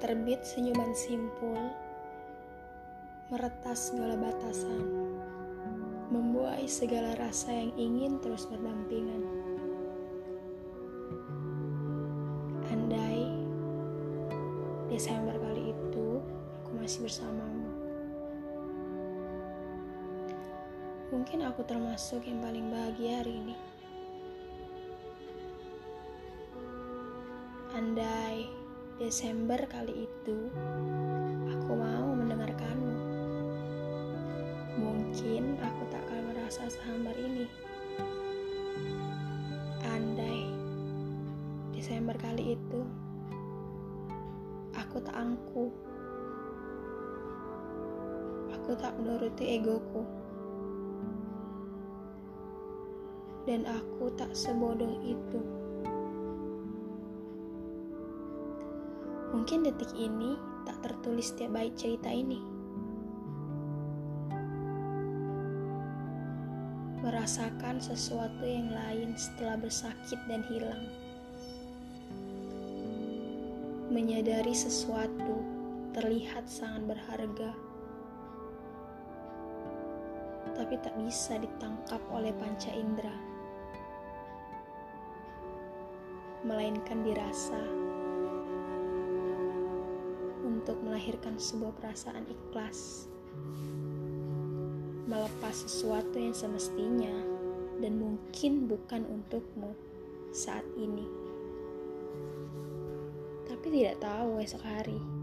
terbit senyuman simpul, meretas segala batasan, membuai segala rasa yang ingin terus berdampingan. Andai Desember kali itu aku masih bersamamu. Mungkin aku termasuk yang paling bahagia hari ini. Andai Desember kali itu aku mau mendengarkanmu. Mungkin aku tak akan merasa sehambar ini. Andai Desember kali itu aku tak angku. Aku tak menuruti egoku. Dan aku tak sebodoh itu. Mungkin detik ini tak tertulis setiap bait cerita ini. Merasakan sesuatu yang lain setelah bersakit dan hilang. Menyadari sesuatu terlihat sangat berharga, tapi tak bisa ditangkap oleh panca indera, melainkan dirasa untuk melahirkan sebuah perasaan ikhlas, melepas sesuatu yang semestinya dan mungkin bukan untukmu saat ini, tapi tidak tahu esok hari.